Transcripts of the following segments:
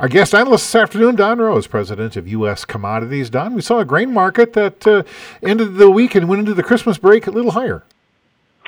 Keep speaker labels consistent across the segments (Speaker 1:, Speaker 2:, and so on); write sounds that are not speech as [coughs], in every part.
Speaker 1: Our guest analyst this afternoon, Don Rose, president of U.S. Commodities. Don, we saw a grain market that uh, ended the week and went into the Christmas break a little higher.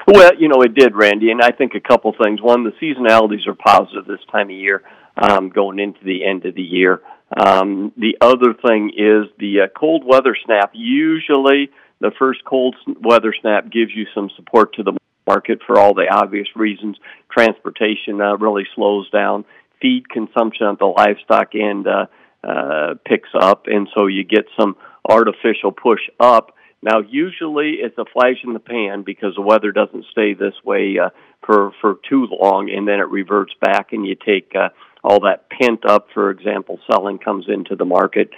Speaker 2: Well, you know, it did, Randy, and I think a couple things. One, the seasonalities are positive this time of year, um, going into the end of the year. Um, the other thing is the uh, cold weather snap. Usually, the first cold weather snap gives you some support to the market for all the obvious reasons. Transportation uh, really slows down. Feed consumption at the livestock end uh, uh, picks up, and so you get some artificial push up now, usually it's a flash in the pan because the weather doesn't stay this way uh, for for too long, and then it reverts back, and you take uh, all that pent up, for example, selling comes into the market.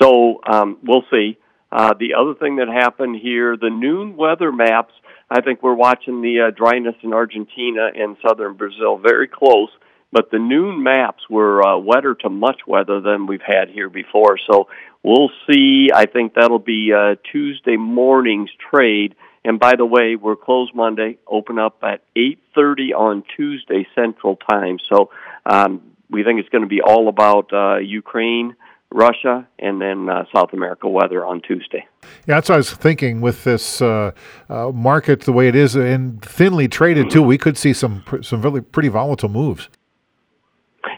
Speaker 2: So um, we'll see. Uh, the other thing that happened here, the noon weather maps. I think we're watching the uh, dryness in Argentina and southern Brazil very close but the noon maps were uh, wetter to much weather than we've had here before. So we'll see. I think that'll be uh, Tuesday morning's trade. And by the way, we're closed Monday, open up at 8:30 on Tuesday Central Time. So um, we think it's going to be all about uh, Ukraine. Russia and then uh, South America weather on Tuesday.
Speaker 1: Yeah, that's what I was thinking with this uh, uh, market the way it is and thinly traded too. We could see some some really pretty volatile moves.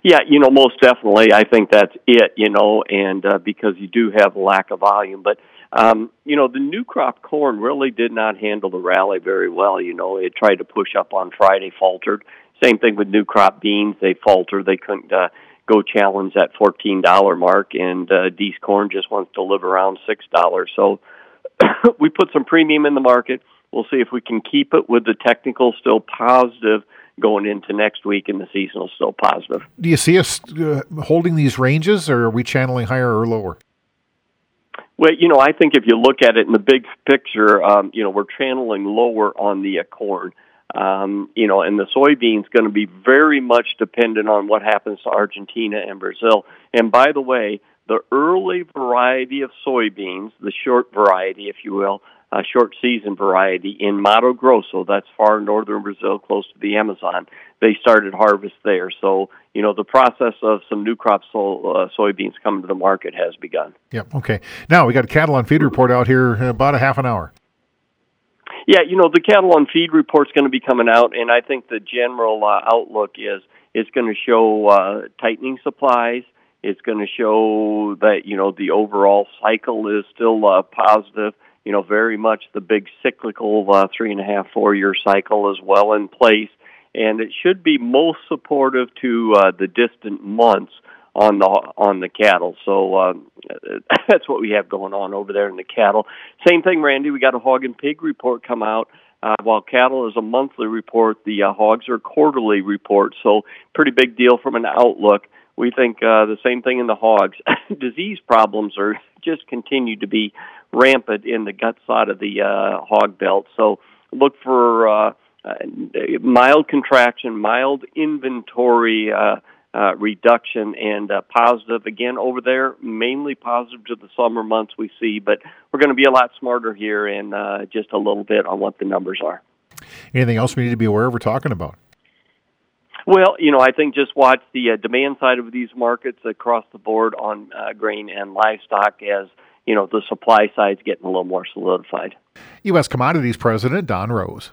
Speaker 2: Yeah, you know, most definitely. I think that's it. You know, and uh, because you do have lack of volume, but um, you know, the new crop corn really did not handle the rally very well. You know, it tried to push up on Friday, faltered. Same thing with new crop beans; they faltered. They couldn't uh, go challenge that fourteen dollar mark, and uh, Dees corn just wants to live around six dollars. So [coughs] we put some premium in the market. We'll see if we can keep it with the technical still positive going into next week, and the seasonal still positive.
Speaker 1: Do you see us uh, holding these ranges, or are we channeling higher or lower?
Speaker 2: Well, you know, I think if you look at it in the big picture, um, you know, we're channeling lower on the corn. Um, you know, and the soybeans going to be very much dependent on what happens to Argentina and Brazil. And by the way, the early variety of soybeans, the short variety, if you will, uh, short season variety in Mato Grosso. That's far northern Brazil, close to the Amazon. They started harvest there. So, you know, the process of some new crop so, uh, soybeans coming to the market has begun.
Speaker 1: Yep. Okay. Now we got a cattle on feed report out here in about a half an hour.
Speaker 2: Yeah, you know, the cattle on feed report's going to be coming out, and I think the general uh, outlook is it's going to show uh, tightening supplies. It's going to show that you know the overall cycle is still uh, positive you know, very much the big cyclical uh, three and a half, four year cycle is well in place, and it should be most supportive to uh, the distant months on the on the cattle. So uh, [laughs] that's what we have going on over there in the cattle. Same thing, Randy. We got a hog and pig report come out. Uh, while cattle is a monthly report, the uh, hogs are quarterly report. So pretty big deal from an outlook. We think uh, the same thing in the hogs. [laughs] Disease problems are [laughs] just continue to be rampant in the gut side of the uh, hog belt. So look for uh, uh, mild contraction, mild inventory uh, uh, reduction, and positive again over there. Mainly positive to the summer months we see, but we're going to be a lot smarter here in uh, just a little bit on what the numbers are.
Speaker 1: Anything else we need to be aware of? We're talking about.
Speaker 2: Well, you know, I think just watch the uh, demand side of these markets across the board on uh, grain and livestock as you know the supply side's getting a little more solidified.
Speaker 1: U.S. Commodities President Don Rose.